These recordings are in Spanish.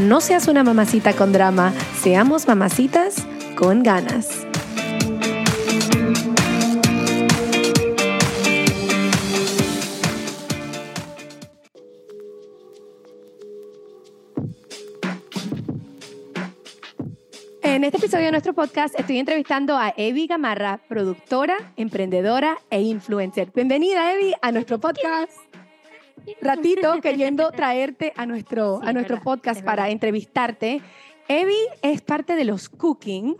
no seas una mamacita con drama, seamos mamacitas con ganas. En este episodio de nuestro podcast estoy entrevistando a Evi Gamarra, productora, emprendedora e influencer. Bienvenida, Evi, a nuestro podcast. Ratito queriendo traerte a nuestro, Sí, a nuestro verdad, podcast para entrevistarte. Evi es parte de los Cooking,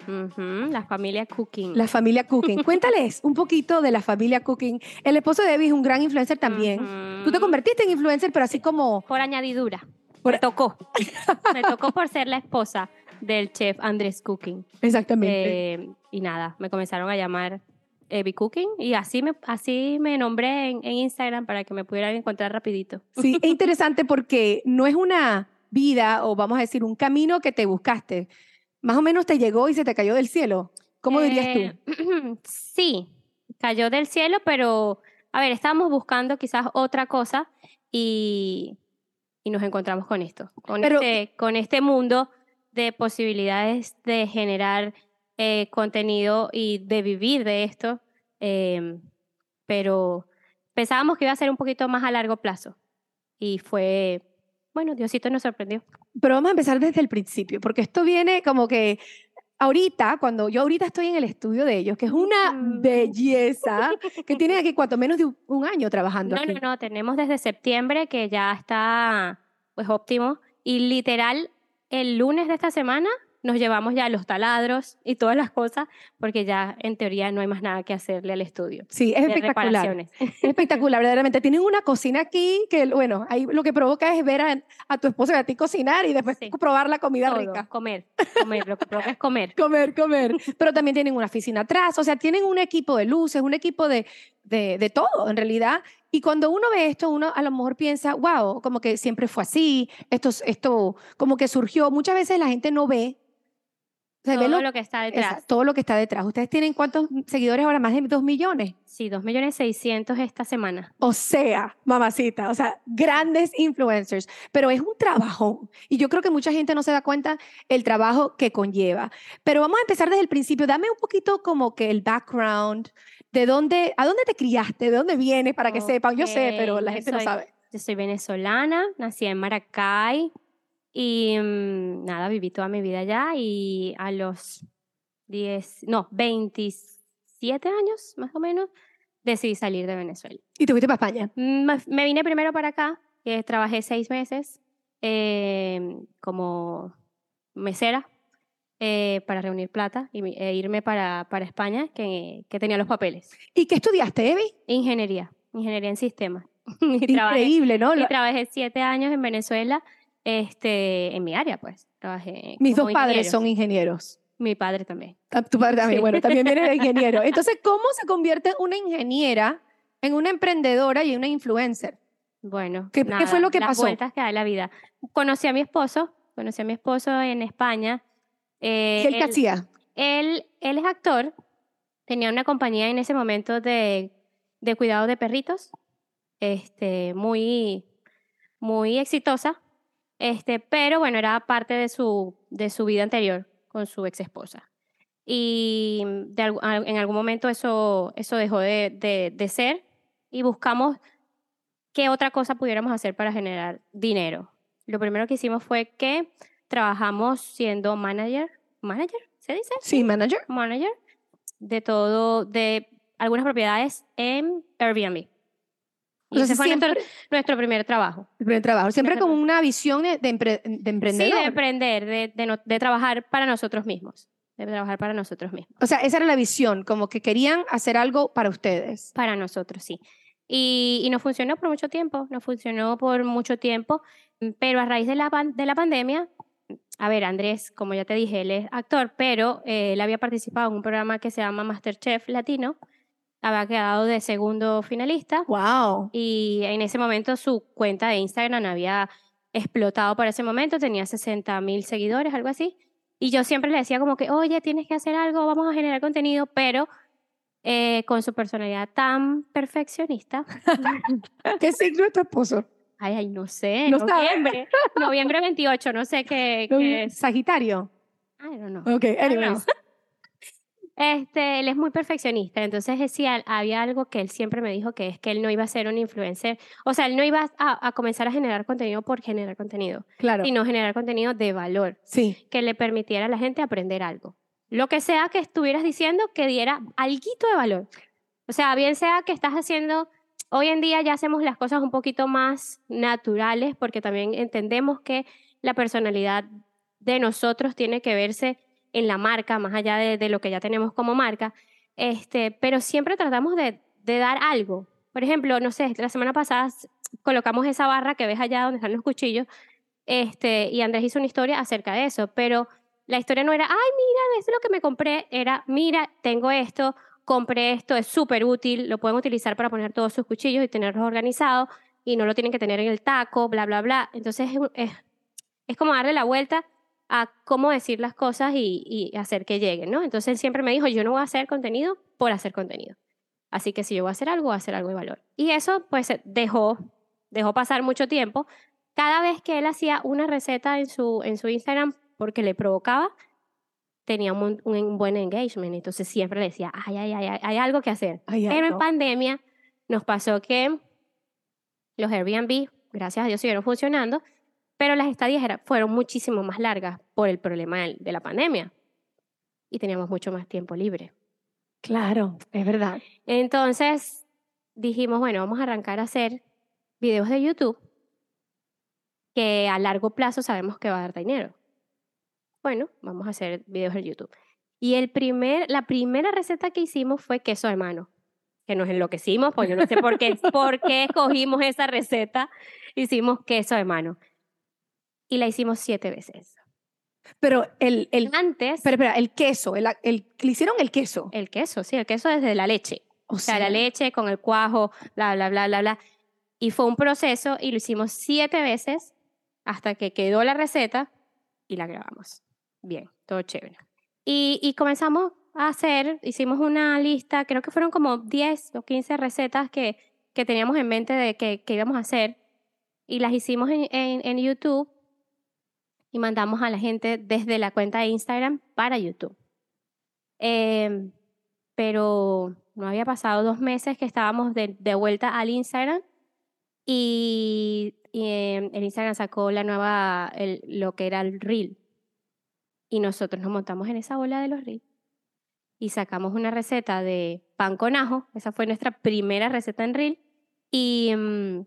la familia Cooking. la familia Cooking. Cuéntales un poquito de la familia Cooking. El esposo de Evi es un gran influencer también. Tú te convertiste en influencer, pero así como... Por añadidura. Por- Me tocó. Me tocó por ser la esposa del chef Andrés Cooking. Exactamente. Eh, y nada, me comenzaron a llamar Evi Cooking y así me, así me nombré en, en Instagram para que me pudieran encontrar rapidito. Sí, es interesante porque no es una vida o vamos a decir un camino que te buscaste. Más o menos te llegó y se te cayó del cielo. ¿Cómo dirías tú? tú? Sí, cayó del cielo, pero a ver, estábamos buscando quizás otra cosa y, y nos encontramos con esto, con, Pero- este, con este mundo de posibilidades de generar eh, contenido y de vivir de esto, em, pero pensábamos que iba a ser un poquito más a largo plazo y fue, bueno, Diosito nos sorprendió. Pero vamos a empezar desde el principio, porque esto viene como que ahorita, cuando yo ahorita estoy en el estudio de ellos, que es una Ujú. belleza, que tienen aquí cuanto menos de un- un año trabajando No, aquí. no, no, tenemos desde septiembre que ya está pues óptimo y literal el lunes de esta semana nos llevamos ya los taladros y todas las cosas porque ya en teoría no hay más nada que hacerle al estudio. Sí, es espectacular. Es espectacular, verdaderamente. Tienen una cocina aquí que, bueno, ahí lo que provoca es ver a, a tu esposo y a ti cocinar y después Sí. probar la comida Todo, rica. comer, comer, lo que provoca es comer. Comer, comer. Pero también tienen una oficina atrás, o sea, tienen un equipo de luces, un equipo de, de, de todo, en realidad. Y cuando uno ve esto, uno a lo mejor piensa, wow, como que siempre fue así, esto, esto como que surgió. Muchas veces la gente no ve, o sea, Todo lo- lo que está detrás. todo lo que está detrás. ¿Ustedes tienen cuántos seguidores ahora? Más de dos millones. Sí, 2 millones 600 esta semana. O sea, mamacita, o sea, grandes influencers, pero es un trabajo y yo creo que mucha gente no se da cuenta el trabajo que conlleva. Pero vamos a empezar desde el principio. Dame un poquito como que el background, de dónde, a dónde te criaste, de dónde vienes para que sepan. Yo sé, pero la gente no soy- sabe. Yo soy venezolana, nací en Maracay y mm, nada, viví toda mi vida allá y a los 10, no, 27 años más o menos, decidí salir de Venezuela. Y te fuiste para España. Mm, Me, vine primero para acá, eh, trabajé seis meses eh, como mesera eh, para reunir plata y, e irme para, para España, que, que tenía los papeles. ¿Y qué estudiaste, Evi? Ingeniería, ingeniería en sistemas. Y trabajé- Increíble, ¿no? y trabajé siete años en Venezuela, este, en mi área, pues. Trabajé Mis dos padres ingeniero. son ingenieros. Mi padre también. Ah, Tu padre también, Sí. bueno, también viene de ingeniero. Entonces, ¿cómo se convierte una ingeniera en una emprendedora y una influencer? Bueno, ¿Qué- qué fue nada, lo que las pasó? vueltas que da la vida. Conocí a mi esposo, conocí a mi esposo en España. eh, ¿Y él qué él- hacía? Él, él es actor, tenía una compañía en ese momento de, de cuidado de perritos, este, muy, muy exitosa, este, pero bueno, era parte de su, de su vida anterior con su ex esposa. Y de al- en algún momento eso, eso dejó de, de- de ser y buscamos qué otra cosa pudiéramos hacer para generar dinero. Lo primero que hicimos fue que trabajamos siendo manager, manager, ¿se dice? Sí, manager. Manager de todo, de algunas propiedades en Airbnb. Entonces, fue nuestro, siempre- nuestro primer trabajo. El primer trabajo. Siempre Primer con una visión de, de empre- de Sí, emprendedor. de emprender, de, de, no- de trabajar para nosotros mismos. De trabajar para nosotros mismos. O sea, esa era la visión, como que querían hacer algo para ustedes. Para nosotros, sí. Y, y nos funcionó por mucho tiempo, nos funcionó por mucho tiempo, pero a raíz de la, de la pandemia, a ver, Andrés, como ya te dije, él es actor, pero eh, él había participado en un programa que se llama Masterchef Latino, había quedado de segundo finalista Wow. y en ese momento su cuenta de Instagram había explotado para ese momento, tenía 60 mil seguidores, algo así. Y yo siempre le decía como que, oye, tienes que hacer algo, vamos a generar contenido, pero eh, con su personalidad tan perfeccionista, ¿Qué signo es tu esposo? ay, ay, no sé, No noviembre, noviembre 28, no sé qué, qué. Sagitario. I don't know. Ok, anyways. Este, él es muy perfeccionista, entonces decía, había algo que él siempre me dijo que es que él no iba a ser un influencer, o sea, él no iba a, a comenzar a generar contenido por generar contenido, Claro. sino generar contenido de valor, Sí. que le permitiera a la gente aprender algo. Lo que sea que estuvieras diciendo que diera alguito de valor. O sea, bien sea que estás haciendo, hoy en día ya hacemos las cosas un poquito más naturales porque también entendemos que la personalidad de nosotros tiene que verse en la marca, más allá de, lo que ya tenemos como marca, este, pero siempre tratamos de, dar algo. Por ejemplo, no sé, la semana pasada colocamos esa barra que ves allá donde están los cuchillos, este, y Andrés hizo una historia acerca de eso, pero la historia no era, ay, mira, esto es lo que me compré, era, mira, tengo esto, compré esto, es súper útil, lo pueden utilizar para poner todos sus cuchillos y tenerlos organizados, y no lo tienen que tener en el taco, bla, bla, bla. Entonces es, es, es como darle la vuelta a cómo decir las cosas y, y hacer que lleguen, ¿no? Entonces él siempre me dijo, yo no voy a hacer contenido por hacer contenido. Así que si yo voy a hacer algo, voy a hacer algo de valor. Y eso pues dejó, dejó pasar mucho tiempo. Cada vez que él hacía una receta en su, en su Instagram porque le provocaba, tenía un, un buen engagement. Entonces siempre le decía, ay, ay, ay, ay, hay algo que hacer. Hay Pero en algo. pandemia nos pasó que los Airbnb, gracias a Dios, siguieron funcionando, pero las estadías era- fueron muchísimo más largas por el problema de la pandemia. Y teníamos mucho más tiempo libre. Claro, es verdad. Entonces dijimos, bueno, vamos a arrancar a hacer videos de YouTube que a largo plazo sabemos que va a dar dinero. Bueno, vamos a hacer videos de YouTube. Y el primer, la primera receta que hicimos fue queso de mano, que nos enloquecimos, porque yo no sé por qué, por qué escogimos esa receta, hicimos queso de mano. Y la hicimos siete veces. Pero el, el, Antes, pero espera, el queso, el, el, le hicieron el queso. el queso, sí, el queso desde la leche. O O sea, la leche con el cuajo, bla, bla, bla, bla, bla. Y fue un proceso y lo hicimos siete veces hasta que quedó la receta y la grabamos. Bien, todo chévere. Y, y comenzamos a hacer, hicimos una lista, creo que fueron como 10 o 15 recetas que, que teníamos en mente de que, que íbamos a hacer y las hicimos en, en, en YouTube y mandamos a la gente desde la cuenta de Instagram para YouTube. Em, pero no había pasado dos meses que estábamos de, de vuelta al Instagram y, y, em, el Instagram sacó la nueva, el- lo que era el Reel. Y nosotros nos montamos en esa ola de los Reel y sacamos una receta de pan con ajo. Esa fue nuestra primera receta en Reel. Y, mm, no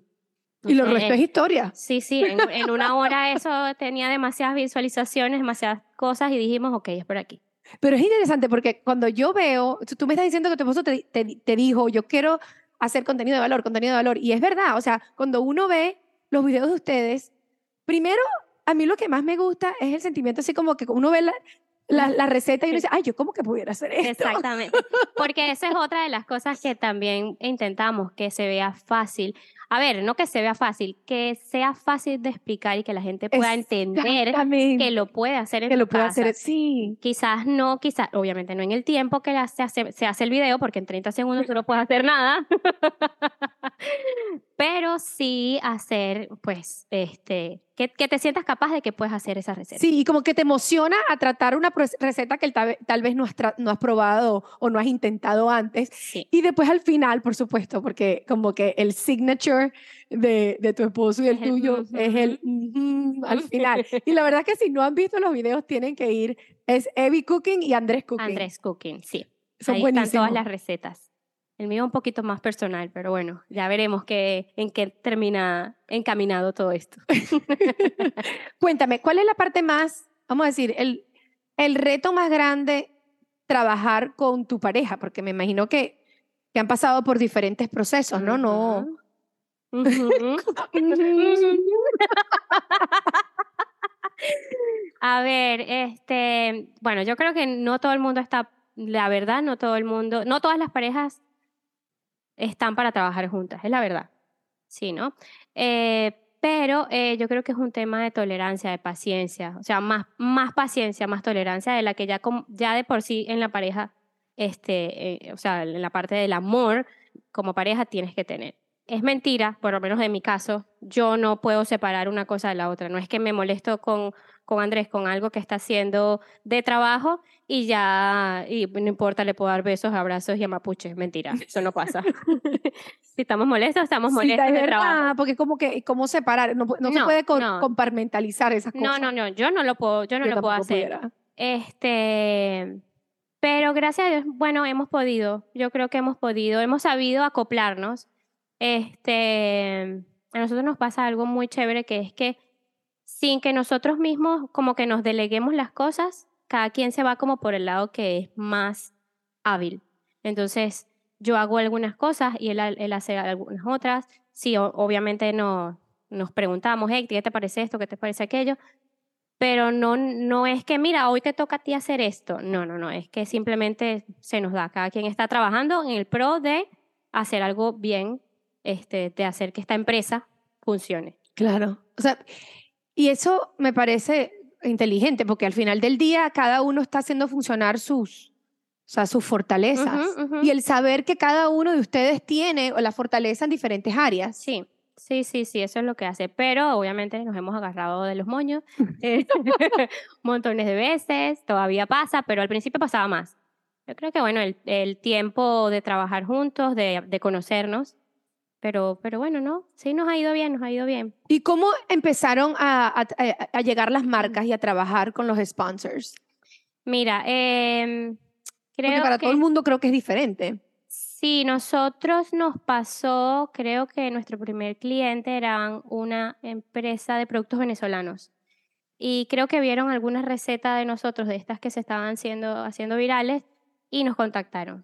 Y lo resto es historia. Sí, sí, en, en una hora eso tenía demasiadas visualizaciones, demasiadas cosas y dijimos, ok, es por aquí. Pero es interesante porque cuando yo veo, tú- me estás diciendo que tu esposo te, te, te dijo, yo quiero hacer contenido de valor, contenido de valor. Y es verdad, o sea, cuando uno ve los videos de ustedes, primero, a mí lo que más me gusta es el sentimiento así como que uno ve la, la, la receta y uno dice, ay, yo cómo que pudiera hacer esto. Exactamente. Porque esa es otra de las cosas que también intentamos, que se vea fácil. A ver, no que se vea fácil, que sea fácil de explicar y que la gente pueda entender que lo puede hacer en que lo puede casa. hacer, sí. Quizás no, quizás, obviamente no en el tiempo que se hace, se hace el video, porque en 30 segundos tú no puedes hacer nada. Pero sí hacer, pues, este, que, que te sientas capaz de que puedes hacer esa receta. Sí, y como que te emociona a tratar una receta que tal, tal vez no has, no has probado o no has intentado antes. Sí. Y después al final, por supuesto, porque como que el signature signature de, de tu esposo y el Es tuyo es el ujú al final. Y la verdad es que si no han visto los videos, tienen que ir. Es Evie Cooking y Andrés Cooking. Andrés Cooking, sí. Son Ahí buenísimos. están todas las recetas. El mío un poquito más personal, pero bueno, ya veremos qué, en qué termina encaminado todo esto. Cuéntame, ¿cuál es la parte más, vamos a decir, el, el reto más grande trabajar con tu pareja? Porque me imagino que, que han pasado por diferentes procesos, ¿no? No. A ver, este, bueno, yo creo que no todo el mundo está, la verdad, no todo el mundo, no todas las parejas están para trabajar juntas, es la verdad. Sí, ¿no? Eh, pero eh, yo creo que es un tema de tolerancia, de paciencia, o sea, más, más paciencia, más tolerancia de la que ya, ya de por sí en la pareja, este, eh, o sea, en la parte del amor como pareja tienes que tener. Es mentira, por lo menos en mi caso, yo no puedo separar una cosa de la otra. No es que me molesto con, con Andrés con algo que está haciendo de trabajo y ya, y no importa, le puedo dar besos, abrazos y amapuches. Mentira, eso no pasa. si estamos molestos, estamos Sí, molestos es de trabajo. porque como que, ¿cómo separar? No, pu- no se No, puede con- no. compartimentalizar esas No, cosas. no, no, yo no lo puedo, yo no Yo lo puedo hacer. pudiera. Este, pero gracias a Dios, bueno, hemos podido, yo creo que hemos podido, hemos sabido acoplarnos. Este, a nosotros nos pasa algo muy chévere que es que sin que nosotros mismos como que nos deleguemos las cosas, cada quien se va como por el lado que es más hábil. Entonces, yo hago algunas cosas y él, él hace algunas otras. Sí, o- obviamente no, nos preguntamos, hey, ¿qué te parece esto? ¿Qué te parece aquello? Pero no, no es que, mira, hoy te toca a ti hacer esto. No, no, no, es que simplemente se nos da. Cada quien está trabajando en el pro de hacer algo bien, este, de hacer que esta empresa funcione. Claro. O sea, y eso me parece inteligente, porque al final del día cada uno está haciendo funcionar sus, o sea, sus fortalezas. Y el saber que cada uno de ustedes tiene la fortaleza en diferentes áreas. Sí, sí, sí, sí, eso es lo que hace. Pero obviamente nos hemos agarrado de los moños eh, montones de veces, todavía pasa, pero al principio pasaba más. Yo creo que, bueno, el, el tiempo de trabajar juntos, de, de conocernos, pero, pero bueno, ¿no? Sí, nos ha ido bien, nos ha ido bien. ¿Y cómo empezaron a, a- a- a llegar las marcas y a trabajar con los sponsors? Mira, Porque creo para que todo el mundo creo que es diferente. sí, nosotros nos pasó, creo que nuestro primer cliente era una empresa de productos venezolanos. Y creo que vieron algunas recetas de nosotros, de estas que se estaban haciendo, haciendo virales, y nos contactaron.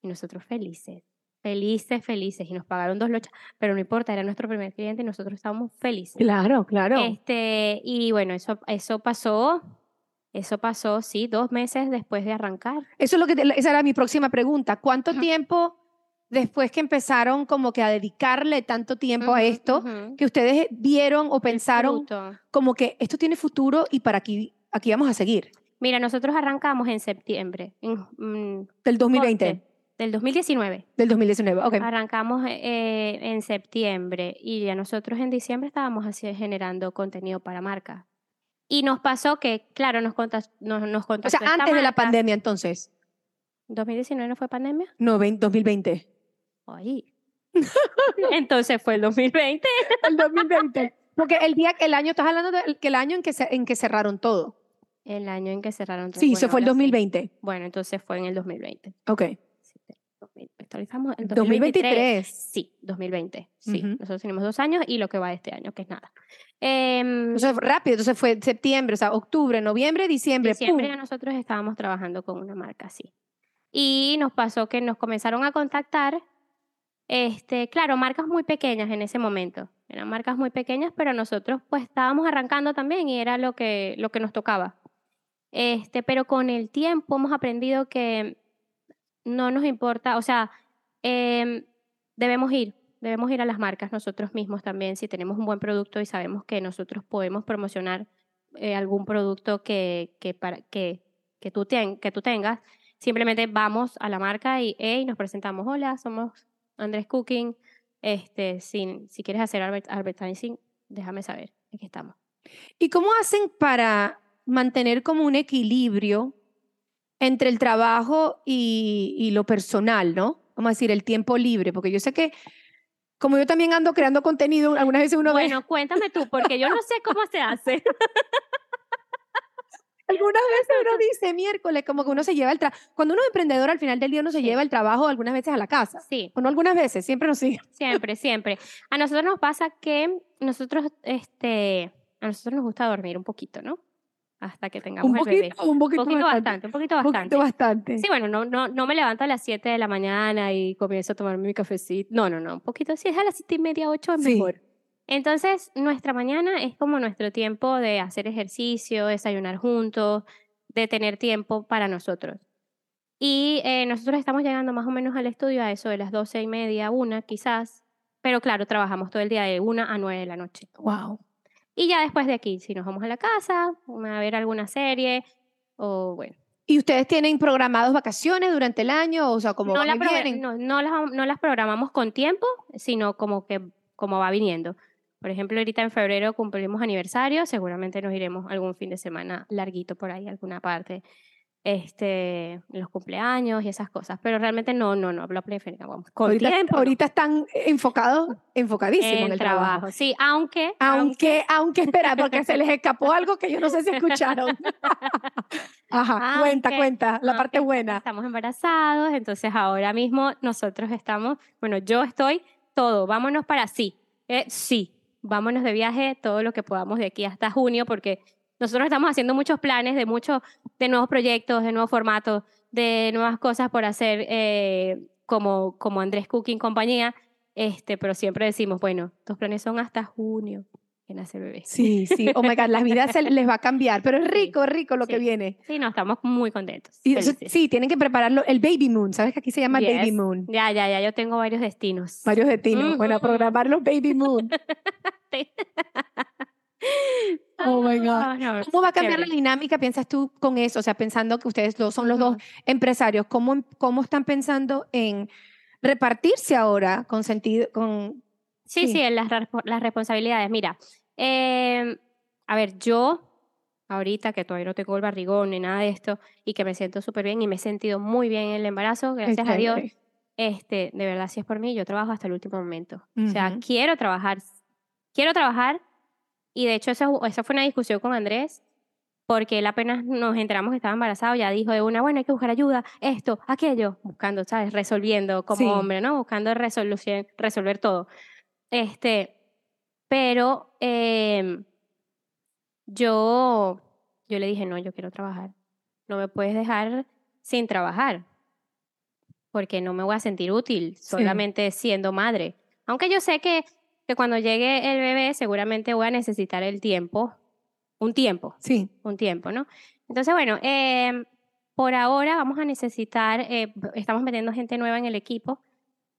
Y nosotros felices, felices, felices. Y nos pagaron dos lochas, pero no importa, era nuestro primer cliente y nosotros estábamos felices. Claro, claro. Este, y bueno, eso, eso pasó, eso pasó, sí, dos meses después de arrancar. Eso es lo que te- esa era mi próxima pregunta. ¿Cuánto tiempo después que empezaron como que a dedicarle tanto tiempo a Ujú, esto ujú. que ustedes vieron o pensaron como que esto tiene futuro y para aquí aquí vamos a seguir Mira, nosotros arrancamos en septiembre, en, mm, del 2020, ponte, del 2019. del 2019. Ok. Arrancamos eh, en septiembre y ya nosotros en diciembre estábamos así generando contenido para marcas. Y nos pasó que, claro, nos, contas- nos, nos O contactó sea, esta antes de la marca. pandemia entonces. ¿2019 no fue pandemia? No, vein- 2020. Ay. Entonces fue el 2020. El 2020. Porque el día el año estás hablando del el año en que se- en que cerraron todo. El año en que cerraron. todo. Sí, Bueno, se fue el ahora sí. 2020. Bueno, entonces fue en el 2020. Ok. Sí, 2000, actualizamos el 2023. 2023. Sí, 2020. Sí, Ujú. nosotros tenemos dos años y lo que va este año, que es nada. Em, Entonces rápido, entonces fue septiembre, o sea, octubre, noviembre, diciembre, diciembre ¡pum! nosotros estábamos trabajando con una marca así. Y nos pasó que nos comenzaron a contactar, este, claro, marcas muy pequeñas en ese momento. Eran marcas muy pequeñas, pero nosotros pues estábamos arrancando también y era lo que, lo que nos tocaba. Este, pero con el tiempo hemos aprendido que no nos importa, o sea, em, debemos ir, debemos ir a las marcas nosotros mismos también si tenemos un buen producto y sabemos que nosotros podemos promocionar eh, algún producto que, que, que, tú que tú tengas. Simplemente vamos a la marca y nos presentamos, hola, somos Andrés Cooking, este, si, si quieres hacer adver- advertising, déjame saber, aquí estamos. ¿Y cómo hacen para mantener como un equilibrio entre el trabajo y, y lo personal, ¿no? Vamos a decir, el tiempo libre, porque yo sé que como yo también ando creando contenido, algunas veces uno ve, Bueno, cuéntame tú, porque yo no sé cómo se hace. algunas veces uno dice miércoles, como que uno se lleva el trabajo. Cuando uno es emprendedor, al final del día uno se Sí. lleva el trabajo algunas veces a la casa. Sí, O no algunas veces, siempre nos sigue. siempre, siempre. A nosotros nos pasa que nosotros, este, a nosotros nos gusta dormir un poquito, ¿no? Hasta que tengamos Un el bebé. poquito, un poquito, Un poquito bastante. bastante, un poquito bastante. poquito bastante. Sí, bueno, no, no, no me levanto a las 7 de la mañana y comienzo a tomarme mi cafecito. No, no, no, un poquito. Si es a las 7 y media, 8 es Sí. mejor. Entonces, nuestra mañana es como nuestro tiempo de hacer ejercicio, desayunar juntos, de tener tiempo para nosotros. Y eh, nosotros estamos llegando más o menos al estudio a eso de las 12 y media, una quizás. Pero claro, trabajamos todo el día de 1 a 9 de la noche. Wow. Y ya después de aquí, si nos vamos a la casa, a ver alguna serie o bueno. ¿Y ustedes tienen programados vacaciones durante el año? O sea, como no, la no, no las, no las programamos con tiempo, sino como que como va viniendo. Por ejemplo, ahorita en febrero cumplimos aniversario, seguramente nos iremos algún fin de semana larguito por ahí, alguna parte, este, los cumpleaños y esas cosas. Pero realmente no, no, no, lo planificamos con ahorita, tiempo. no. ahorita están enfocados, enfocadísimos en en el trabajo. Sí, aunque, Aunque, aunque, espera, porque se les escapó algo que yo no sé si escucharon. Ajá, cuenta, Aunque- cuenta, la parte buena. Estamos embarazados, entonces ahora mismo nosotros estamos, bueno, yo estoy todo, vámonos para sí, eh, sí, vámonos de viaje todo lo que podamos de aquí hasta junio, porque nosotros estamos haciendo muchos planes de muchos, de nuevos proyectos, de nuevos formatos, de nuevas cosas por hacer, eh, como, como Andrés Cooking compañía, este, pero siempre decimos, bueno, estos planes son hasta junio, que nace el bebé. Sí, sí, oh my God, la vida se les va a cambiar, pero es rico, rico lo que sí. viene. Sí, no, estamos muy contentos. Y eso- sí, tienen que prepararlo, el baby moon, ¿sabes que aquí se llama el baby Yes. moon? Ya, ya, ya, yo tengo varios destinos. Varios destinos, bueno, Ujú. programar los baby moon. Oh my God. Ah, ¿Cómo va a cambiar la dinámica, piensas tú, con eso? O sea, pensando que ustedes dos son los dos Ujú. empresarios, ¿cómo, cómo están pensando en repartirse ahora con sentido, con... Sí, sí. sí, en las, las responsabilidades. Mira, eh, a ver, yo ahorita que todavía no tengo el barrigón ni nada de esto y que me siento súper bien y me he sentido muy bien en el embarazo, gracias a Dios, este, de verdad, si es por mí, yo trabajo hasta el último momento. O sea, quiero trabajar, quiero trabajar y de hecho eso, eso fue una discusión con Andrés porque él apenas nos enteramos que estaba embarazado, ya dijo de una, bueno, hay que buscar ayuda, esto, aquello, buscando, ¿sabes? Resolviendo como Sí. hombre, ¿no? Buscando resolución, resolver todo. Este, pero em, yo, yo le dije, no, yo quiero trabajar. No me puedes dejar sin trabajar, porque no me voy a sentir útil solamente siendo madre. Aunque yo sé que, que cuando llegue el bebé seguramente voy a necesitar el tiempo, un tiempo, Sí, un tiempo, ¿no? Entonces, bueno, em, por ahora vamos a necesitar, eh, estamos metiendo gente nueva en el equipo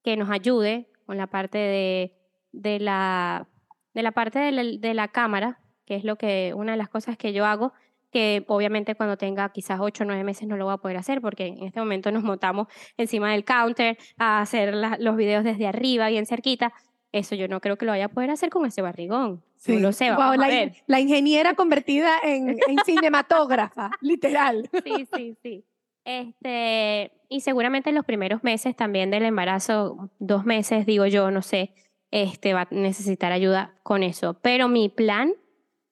que nos ayude con la parte de, de la, de la parte de la, de la cámara, que es lo que, una de las cosas que yo hago, que obviamente cuando tenga quizás 8 o 9 meses no lo voy a poder hacer porque en este momento nos montamos encima del counter a hacer la- los videos desde arriba, bien cerquita. Eso yo no creo que lo vaya a poder hacer con ese barrigón. sí. No lo sé, la, a in- ver. la ingeniera convertida en, en cinematógrafa, literal. Sí, sí, sí. Este, y seguramente en los primeros meses también del embarazo, dos meses, digo yo, no sé, este va a necesitar ayuda con eso. Pero mi plan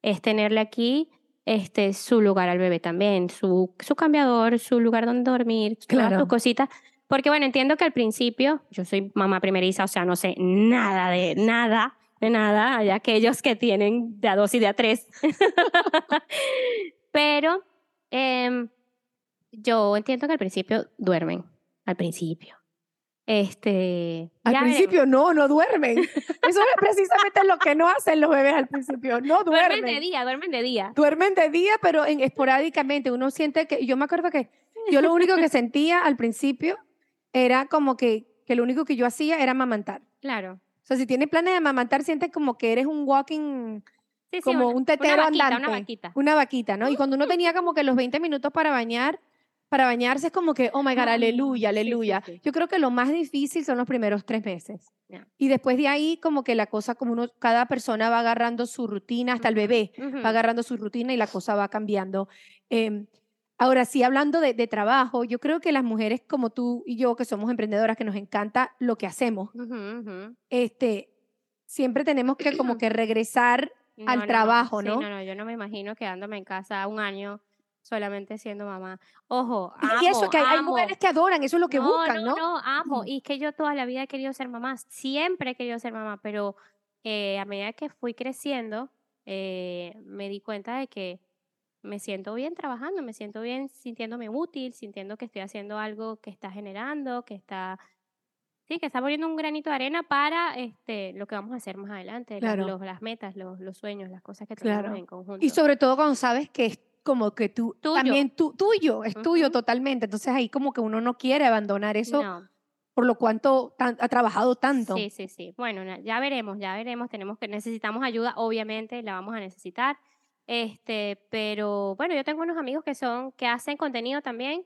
es tenerle aquí este, su lugar al bebé también, su, su cambiador, su lugar donde dormir, todas Claro. sus cositas. Porque bueno, entiendo que al principio, yo soy mamá primeriza, o sea, no sé nada de nada, de nada, hay aquellos que tienen de a dos y de a tres. Pero em, yo entiendo que al principio duermen, al principio. Este, Al principio no, no duermen. Eso es precisamente lo que no hacen los bebés al principio, no veremos. duermen duermen. de día, duermen de día. Duermen de día, pero en, esporádicamente. Uno siente que, yo me acuerdo que yo lo único que sentía al principio era como que, que lo único que yo hacía era amamantar. Claro. O sea, si tienes planes de amamantar, sientes como que eres un walking, Sí, sí, como una- un tetero una vaquita, andante. Una vaquita. Una vaquita, ¿no? Y cuando uno tenía como que los 20 minutos para bañar, para bañarse es como que, oh my God, Ah, aleluya, aleluya. sí. Yo creo que lo más difícil son los primeros tres meses. Y después de ahí, como que la cosa, como uno, cada persona va agarrando su rutina, hasta el bebé va agarrando su rutina y la cosa va cambiando. Eh, Ahora sí, hablando de, de trabajo, yo creo que las mujeres como tú y yo, que somos emprendedoras, que nos encanta lo que hacemos, este, siempre tenemos que como que regresar No, al no, no, trabajo, sí, ¿no? no, no, yo no me imagino quedándome en casa un año solamente siendo mamá. Ojo, Y- y eso amo, que hay, hay amo. mujeres que adoran, eso es lo que no, buscan, ¿no? No, amo. Mm. Y es que yo toda la vida he querido ser mamá. Siempre he querido ser mamá, pero eh, a medida que fui creciendo, eh, me di cuenta de que me siento bien trabajando, me siento bien sintiéndome útil, sintiendo que estoy haciendo algo que está generando, que está, sí, que está poniendo un granito de arena para este, lo que vamos a hacer más adelante, Claro. los- las metas, los, los sueños, las cosas que Claro. tenemos en conjunto. Y sobre todo cuando sabes que es como que tú, Tuyo. también tú, tuyo, es tuyo Ujú. totalmente. Entonces ahí como que uno no quiere abandonar eso No. por lo cuanto tan- ha trabajado tanto. Sí, sí, sí. Bueno, ya veremos, ya veremos. Tenemos que necesitamos ayuda, obviamente, la vamos a necesitar. Este, pero bueno, yo tengo unos amigos que son que hacen contenido también,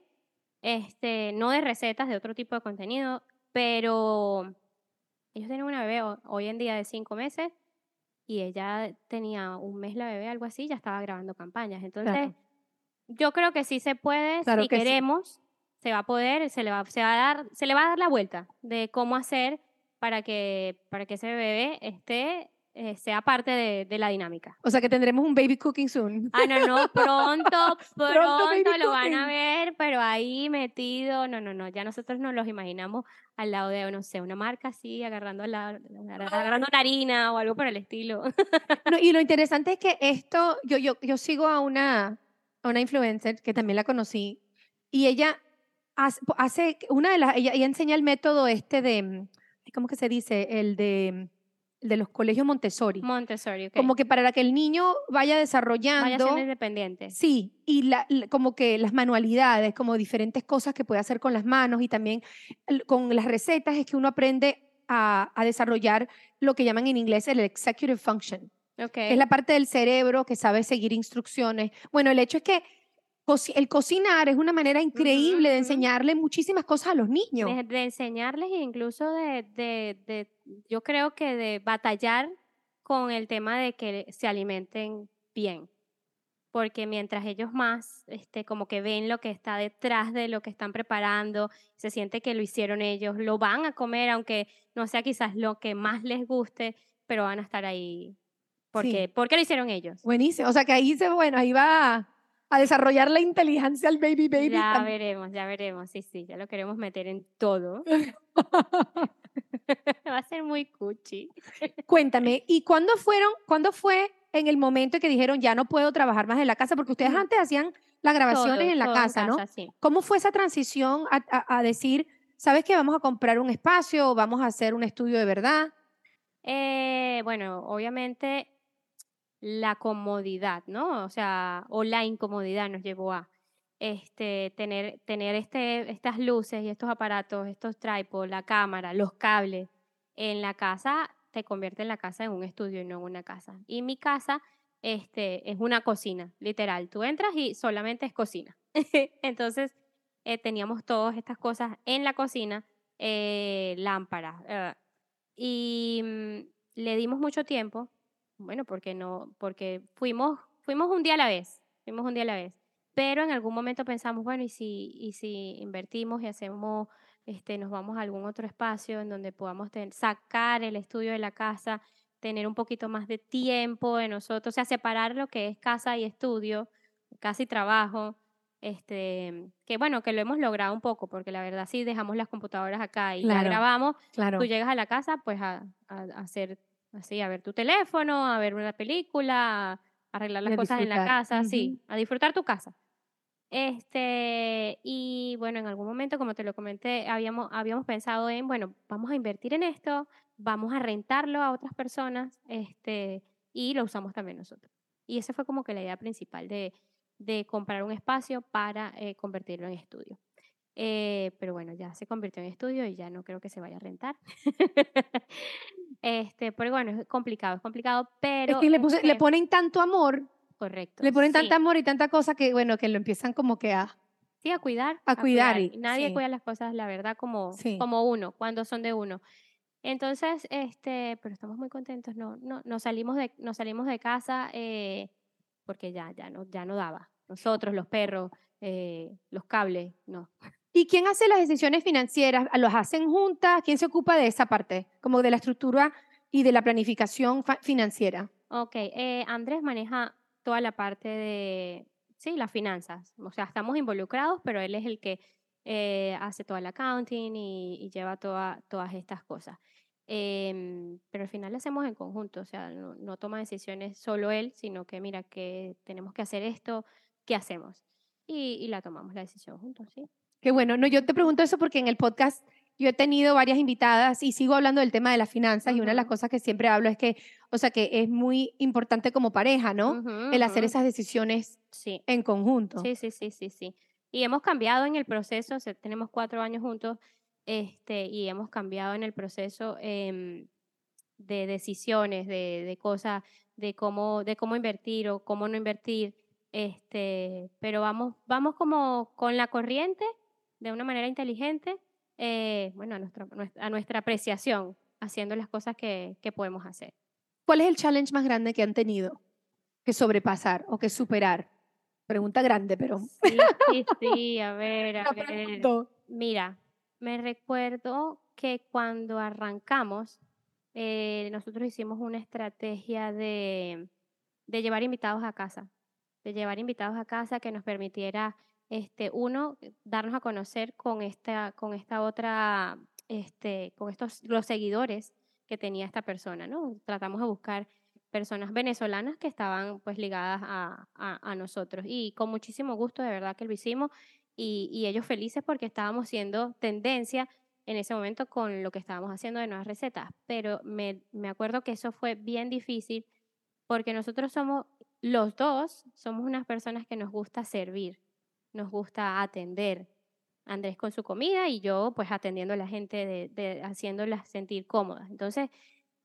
este, no de recetas, de otro tipo de contenido, pero ellos tienen una bebé ho- hoy en día de cinco meses y ella tenía un mes la bebé, algo así, ya estaba grabando campañas. Entonces, Claro. yo creo que sí se puede, Claro si que sí. queremos, se va a poder, se le va, se va a dar, se le va a dar la vuelta de cómo hacer para que, para que ese bebé esté, eh, sea parte de, de la dinámica. O sea que tendremos un baby cooking soon. Ah, no, no, pronto, pronto, baby lo van a ver, pero ahí metido, no, no, no, ya nosotros nos los imaginamos al lado de, no sé, una marca así, agarrando, la, agarrando una harina o algo por el estilo. No, y lo interesante es que esto, yo, yo, yo sigo a una, a una influencer que también la conocí y ella hace, una de las, ella, ella enseña el método este de, ¿cómo que se dice? El de, de los colegios Montessori. Montessori, ok. Como que para que el niño vaya Vaya desarrollando. siendo independiente. Sí, y la- la- como que las manualidades, como diferentes cosas que puede hacer con las manos y también con las recetas es que uno aprende a, a desarrollar lo que llaman en inglés el executive function, Ok. que es la parte del cerebro que sabe seguir instrucciones. Bueno, el hecho es que el cocinar es una manera increíble de enseñarle muchísimas cosas a los niños. de, de enseñarles e incluso de, de, de, yo creo que de batallar con el tema de que se alimenten bien. Porque mientras ellos más, este, como que ven lo que está detrás de lo que están preparando, se siente que lo hicieron ellos, lo van a comer, aunque no sea quizás lo que más les guste, pero van a estar ahí porque, Sí. porque lo hicieron ellos. Buenísimo. O sea que ahí se, bueno, ahí va a, desarrollar la inteligencia al baby baby. ya también. veremos, ya veremos, sí, sí, ya lo queremos meter en todo. Va a ser muy cuchi. Cuéntame, ¿y cuándo fueron, cuándo fue en el momento que dijeron ya no puedo trabajar más en la casa? Porque ustedes antes hacían las grabaciones Todo, en la casa, ¿no? sí. ¿Cómo fue esa transición a, a- a decir, sabes que vamos a comprar un espacio, o vamos a hacer un estudio de verdad? Eh, bueno, obviamente la comodidad, ¿no? O sea, o la incomodidad nos llevó a este, tener, este, estas luces y estos aparatos, estos trípodes, la cámara, los cables en la casa, te convierte en la casa en un estudio y no en una casa. Y mi casa este, es una cocina, literal. Tú entras y solamente es cocina. Entonces, eh, teníamos todas estas cosas en la cocina, eh, lámparas, eh, y mm, le dimos mucho tiempo, bueno, porque no, porque fuimos, fuimos un día a la vez, fuimos un día a la vez. Pero en algún momento pensamos, bueno, ¿y si, y si invertimos y hacemos, este, nos vamos a algún otro espacio en donde podamos ten- sacar el estudio de la casa, tener un poquito más de tiempo de nosotros, o sea, separar lo que es casa y estudio, casa y trabajo, este, que bueno, que lo hemos logrado un poco, porque la verdad sí dejamos las computadoras acá y Claro. grabamos, Claro. tú llegas a la casa pues a, a- a hacer así, a ver tu teléfono, a ver una película, a arreglar las a cosas en la disfrutar. casa, sí, Ujú. a disfrutar tu casa. Este, y bueno, en algún momento, como te lo comenté, habíamos, habíamos pensado en, bueno, vamos a invertir en esto, vamos a rentarlo a otras personas, este, y lo usamos también nosotros. Y esa fue como que la idea principal de, de comprar un espacio para eh, convertirlo en estudio. Eh, pero bueno, ya se convirtió en estudio y ya no creo que se vaya a rentar. este, pero bueno, es complicado, es complicado, pero es que le, puse- le este, ponen tanto amor, correcto. le ponen sí. tanta amor y tanta cosa que, bueno, que lo empiezan como que a... Sí, a cuidar. A cuidar, Y nadie sí. cuida las cosas, la verdad, como, Sí. como uno, cuando son de uno. Entonces, este, pero estamos muy contentos. No, no, nos salimos de, nos salimos de casa eh, porque ya, ya no, ya no daba. nosotros, los perros, eh, los cables, no. ¿Y quién hace las decisiones financieras? ¿Los hacen juntas? ¿Quién se ocupa de esa parte? Como de la estructura y de la planificación financiera. Ok, eh, Andrés maneja toda la parte de, sí, las finanzas. O sea, estamos involucrados, pero él es el que eh, hace toda la accounting y, y lleva toda, todas estas cosas. Em, pero al final lo hacemos en conjunto, o sea, no, no toma decisiones solo él, sino que mira, que tenemos que hacer esto, ¿qué hacemos? Y, y la tomamos la decisión juntos, sí. Qué bueno. No, yo te pregunto eso porque en el podcast yo he tenido varias invitadas y sigo hablando del tema de las finanzas y una de las cosas que siempre hablo es que, o sea, que es muy importante como pareja, ¿no? Ujú, El hacer ujú. esas decisiones Sí. en conjunto. Sí, sí, sí, sí, sí. Y hemos cambiado en el proceso, o sea, tenemos cuatro años juntos, este, y hemos cambiado en el proceso em, de decisiones, de, de cosas, de cómo, de cómo invertir o cómo no invertir, este, pero vamos, vamos como con la corriente, de una manera inteligente, eh, bueno, a nuestra, nuestra- a nuestra apreciación, haciendo las cosas que, que podemos hacer. ¿Cuál es el challenge más grande que han tenido que sobrepasar o que superar? Pregunta grande, pero... Sí, sí, sí, a ver, a ver. Mira, me recuerdo que cuando arrancamos, eh, nosotros hicimos una estrategia de, de llevar invitados a casa, de llevar invitados a casa que nos permitiera, este, uno, darnos a conocer con esta, con esta otra, este, con estos, los seguidores que tenía esta persona, ¿no? Tratamos de buscar personas venezolanas que estaban pues ligadas a, a, nosotros y con muchísimo gusto, de verdad que lo hicimos y, y ellos felices porque estábamos siendo tendencia en ese momento con lo que estábamos haciendo de nuevas recetas. Pero me, me acuerdo que eso fue bien difícil porque nosotros somos, los dos, somos unas personas que nos gusta servir, nos gusta atender. Andrés con su comida y yo pues atendiendo a la gente, de, de, haciéndolas sentir cómodas. Entonces,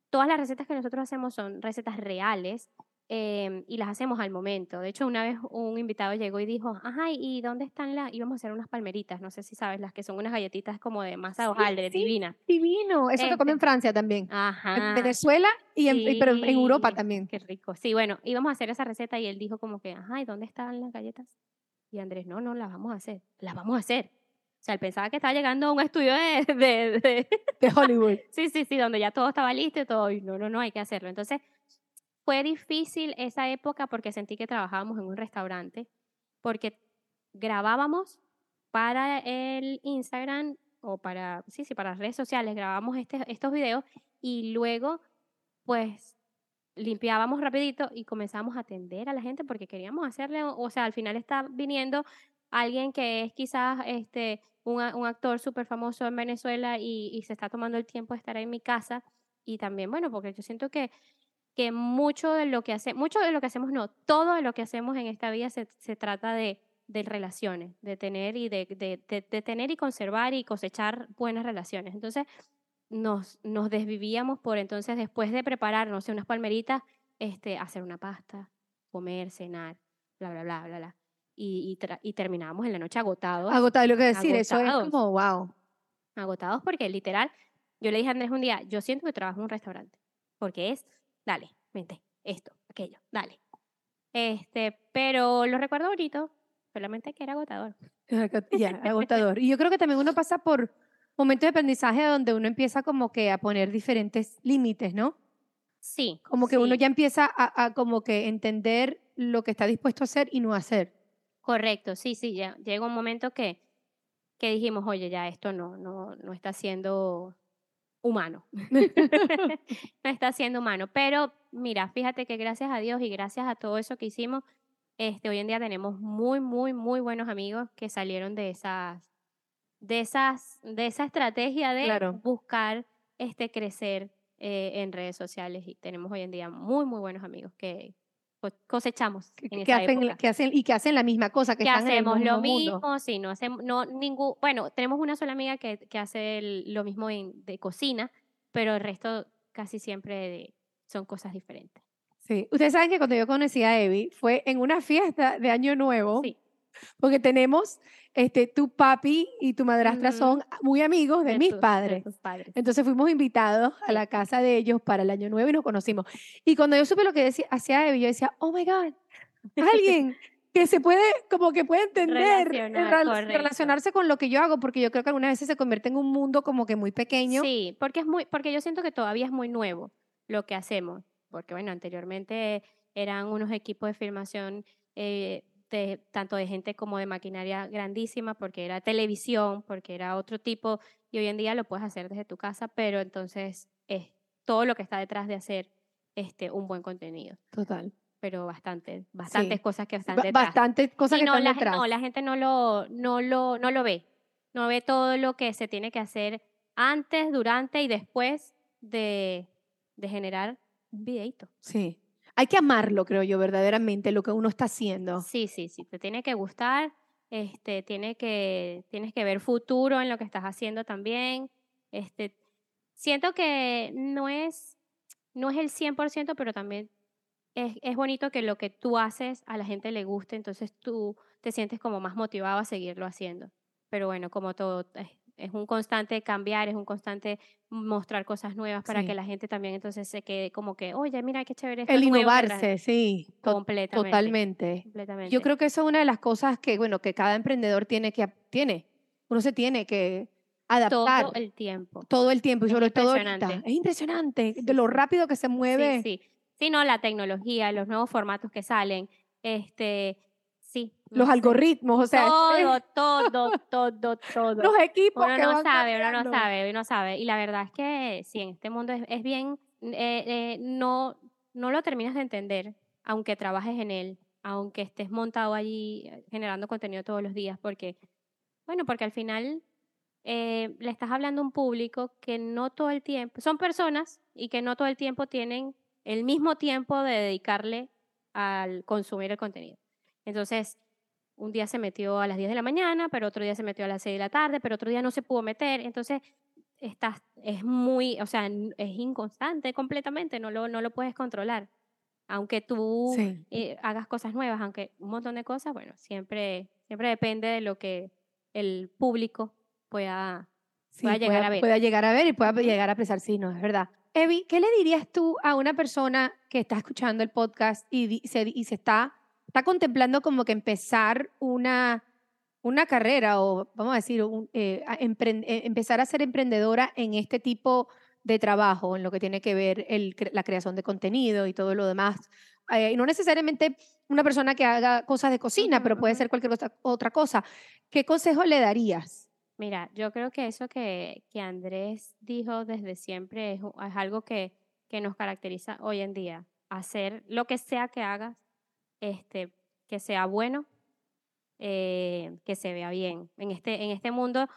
todas las recetas que nosotros hacemos son recetas reales eh, y las hacemos al momento. De hecho, una vez un invitado llegó y dijo, ajá, ¿y dónde están las? Íbamos a hacer unas palmeritas, no sé si sabes, las que son unas galletitas como de masa de hojaldre, sí. divina. Divino. Eso se come en Este. Francia también. En Ajá. Venezuela y en, pero en Europa también. Qué rico. Sí, bueno, íbamos a hacer esa receta y él dijo como que, ajá, ¿y dónde están las galletas? Y Andrés, no, no, las vamos a hacer, las vamos a hacer. O sea, él pensaba que estaba llegando a un estudio de, de, de- De Hollywood. Sí, sí, sí, donde ya todo estaba listo y todo, y no, no, no, hay que hacerlo. Entonces, fue difícil esa época porque sentí que trabajábamos en un restaurante, porque grabábamos para el Instagram o para, sí, sí, para las redes sociales, grabábamos este, estos videos y luego, pues, limpiábamos rapidito y comenzamos a atender a la gente porque queríamos hacerle, o sea, al final está viniendo alguien que es quizás este, un, un actor súper famoso en Venezuela y, y se está tomando el tiempo de estar en mi casa. Y también, bueno, porque yo siento que, que mucho de lo que hace, mucho de lo que hacemos, no, todo de lo que hacemos en esta vida se, se trata de, de relaciones, de tener y de, de- de tener y conservar y cosechar buenas relaciones. Entonces, nos, nos desvivíamos por entonces, después de preparar, no sé, unas palmeritas, este, hacer una pasta, comer, cenar, bla, bla, bla, bla, bla. Y, y, y terminábamos en la noche agotados Agotado, lo que decir, eso es Agotados. como, wow. agotados porque literal, yo le dije a Andrés un día, yo siento que trabajo en un restaurante, porque es, dale, vente, esto, aquello, dale. Este, pero lo recuerdo bonito, solamente que era agotador. Ya, agotador. Y yo creo que también uno pasa por momentos de aprendizaje donde uno empieza como que a poner diferentes límites, ¿no? Sí. Como que uno sí, ya empieza a, a como que entender lo que está dispuesto a hacer y no hacer. Correcto, sí, sí, ya llega un momento que, que dijimos, oye, ya esto no, no, no está siendo humano. no está siendo humano. Pero mira, fíjate que gracias a Dios y gracias a todo eso que hicimos, este, hoy en día tenemos muy, muy, muy buenos amigos que salieron de esas, de esas, de esa estrategia de Claro. buscar este crecer eh, en redes sociales. Y tenemos hoy en día muy, muy buenos amigos que co- cosechamos Que, en que esa hacen, época que hacen, y que hacen la misma cosa, que, que están en el hacemos lo mismo mundo. sí, no hacemos, no, ningún, bueno, tenemos una sola amiga que, que hace el- lo mismo en- de cocina, pero el resto casi siempre de- son cosas diferentes. Sí. Ustedes saben que cuando yo conocí a Evi fue en una fiesta de Año Nuevo, Sí. Porque tenemos, este, tu papi y tu madrastra son muy amigos de, mis tus- padres. tus padres. Entonces fuimos invitados a la casa de ellos para el Año Nuevo y nos conocimos. Y cuando yo supe lo que decía, hacía Evi, yo decía, oh my God, alguien que se puede, como que puede entender, Relacionar, relacionarse con lo que yo hago, porque yo creo que algunas veces se convierte en un mundo como que muy pequeño. Sí, porque es muy, porque yo siento que todavía es muy nuevo lo que hacemos, porque bueno, anteriormente eran unos equipos de filmación eh, de, tanto de gente como de maquinaria grandísima, porque era televisión, porque era otro tipo, y hoy en día lo puedes hacer desde tu casa, pero entonces es todo lo que está detrás de hacer este un buen contenido, Total. pero bastante, bastantes Sí. cosas que están detrás. Bastantes cosas Sí, que no, están la, detrás. no, la gente no lo, no, lo, no lo ve. No ve todo lo que se tiene que hacer antes, durante y después de, de generar un videito. Sí. Hay que amarlo, creo yo, verdaderamente, lo que uno está haciendo. Sí, sí, sí. Te tiene que gustar. Este, tiene que, tienes que ver futuro en lo que estás haciendo también. Este, siento que no es, no es el 100%, pero también es, es bonito que lo que tú haces a la gente le guste, entonces tú te sientes como más motivado a seguirlo haciendo. Pero bueno, como todo, es, un constante cambiar, es un constante mostrar cosas nuevas para Sí. que la gente también entonces se quede como que, oye, mira qué chévere. El nuevo que traes". innovarse, sí. Completamente. Totalmente. completamente. Yo creo que eso es una de las cosas que, bueno, que cada emprendedor tiene que, tiene. Uno se tiene que adaptar todo el tiempo. todo el tiempo y Es sobre todo ahorita. Es impresionante Sí, de lo rápido que se mueve. Sí, sí. Sí, no, la tecnología, los nuevos formatos que salen, este, no Los sé. algoritmos, o sea, es- Todo, todo, todo, todo. los equipos uno que no van sabe, uno no cambiando. sabe, uno no sabe. Y la verdad es que sí, en este mundo es, es bien, eh, eh, no, no lo terminas de entender, aunque trabajes en él, aunque estés montado allí generando contenido todos los días, porque, bueno, porque al final eh, le estás hablando a un público que no todo el tiempo, son personas y que no todo el tiempo tienen el mismo tiempo de dedicarle al consumir el contenido. Entonces, un día se metió a las 10 de la mañana, pero otro día se metió a las 6 de la tarde, pero otro día no se pudo meter. Entonces, estás, es muy, o sea, es inconstante completamente, no lo, no lo puedes controlar. Aunque tú Sí. eh, hagas cosas nuevas, aunque un montón de cosas, bueno, siempre, siempre depende de lo que el público pueda, Sí, pueda llegar pueda, a ver. pueda llegar a ver y pueda llegar a apreciar. Sí, no, es verdad. Evi, ¿qué le dirías tú a una persona que está escuchando el podcast y, se, y se está, está contemplando como que empezar una, una carrera o, vamos a decir, un, eh, a eh, empezar a ser emprendedora en este tipo de trabajo, en lo que tiene que ver el, la creación de contenido y todo lo demás? Eh, y no necesariamente una persona que haga cosas de cocina, pero puede ser cualquier otra, cosa. ¿Qué consejo le darías? Mira, yo creo que eso que, que Andrés dijo desde siempre es, es algo que, que nos caracteriza hoy en día. Hacer lo que sea que hagas, este, que sea bueno, eh, que se vea bien. En este, en este mundo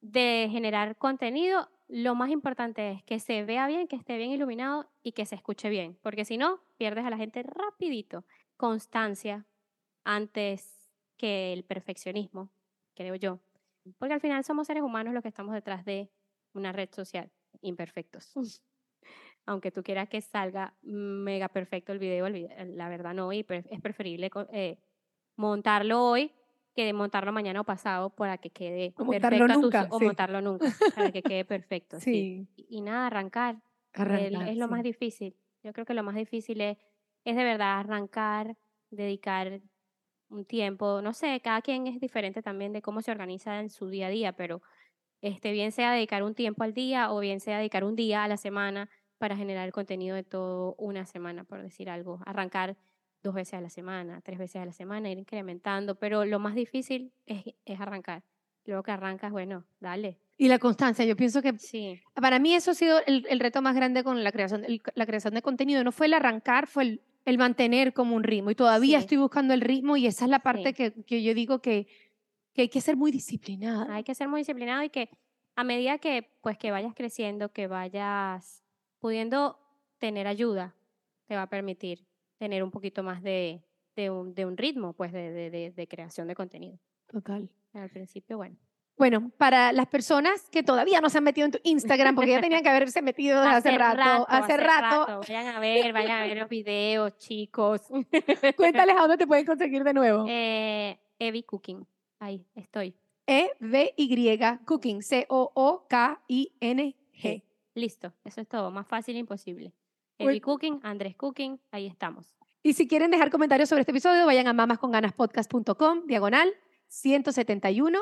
de generar contenido, lo más importante es que se vea bien, que esté bien iluminado y que se escuche bien. Porque si no, pierdes a la gente rapidito. Constancia antes que el perfeccionismo, creo yo. Porque al final somos seres humanos los que estamos detrás de una red social, imperfectos. Aunque tú quieras que salga mega perfecto el video, el vide- la verdad no, y es preferible eh, montarlo hoy que de montarlo mañana o pasado para que quede O perfecto nunca, sí. montarlo nunca, para que quede perfecto. sí. Sí, Y, y nada, arrancar, el- arrancar, es lo más difícil. Yo creo que lo más difícil es, es de verdad arrancar, dedicar un tiempo, no sé, cada quien es diferente también de cómo se organiza en su día a día, pero este, bien sea dedicar un tiempo al día o bien sea dedicar un día a la semana para generar el contenido de todo una semana, por decir algo. Arrancar dos veces a la semana, tres veces a la semana, ir incrementando, pero lo más difícil es, es arrancar. Luego que arrancas, bueno, dale. Y la constancia, yo pienso que Sí, para mí eso ha sido el, el reto más grande con la creación, el- la creación de contenido. No fue el arrancar, fue el, el mantener como un ritmo. Y todavía Sí. estoy buscando el ritmo y esa es la parte Sí. que, que yo digo que, que hay que ser muy disciplinada. hay que ser muy disciplinado y que a medida que pues que vayas creciendo, que vayas pudiendo tener ayuda, te va a permitir tener un poquito más de, de, un, de un ritmo pues de, de, creación de contenido. Total. Al principio, bueno. Bueno, para las personas que todavía no se han metido en tu Instagram, porque ya tenían que haberse metido desde hace, rato, hace rato, Vayan a ver, vayan a ver los videos, chicos. cuéntales a dónde te pueden conseguir de nuevo. eh, Evi Cooking, ahí estoy. E-V-Y Cooking, C-O-O-K-I-N-G. Listo, eso es todo, más fácil e imposible. Evi Cooking, Andrés Cooking, ahí estamos. Y si quieren dejar comentarios sobre este episodio, vayan a mamasconganaspodcast.com, diagonal 171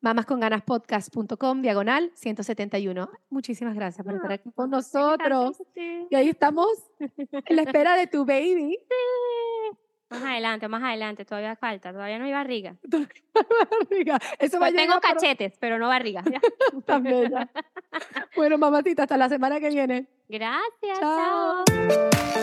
mamasconganaspodcast.com, diagonal 171. Muchísimas gracias por estar aquí con nosotros. Y ahí estamos en la espera de tu baby. Más adelante, más adelante, todavía falta, todavía no hay barriga. Eso va a Pues tengo llegar, pero- cachetes, pero no barriga. Ya. Bella. Bueno, mamacita, hasta la semana que viene. Gracias, Chao. chao.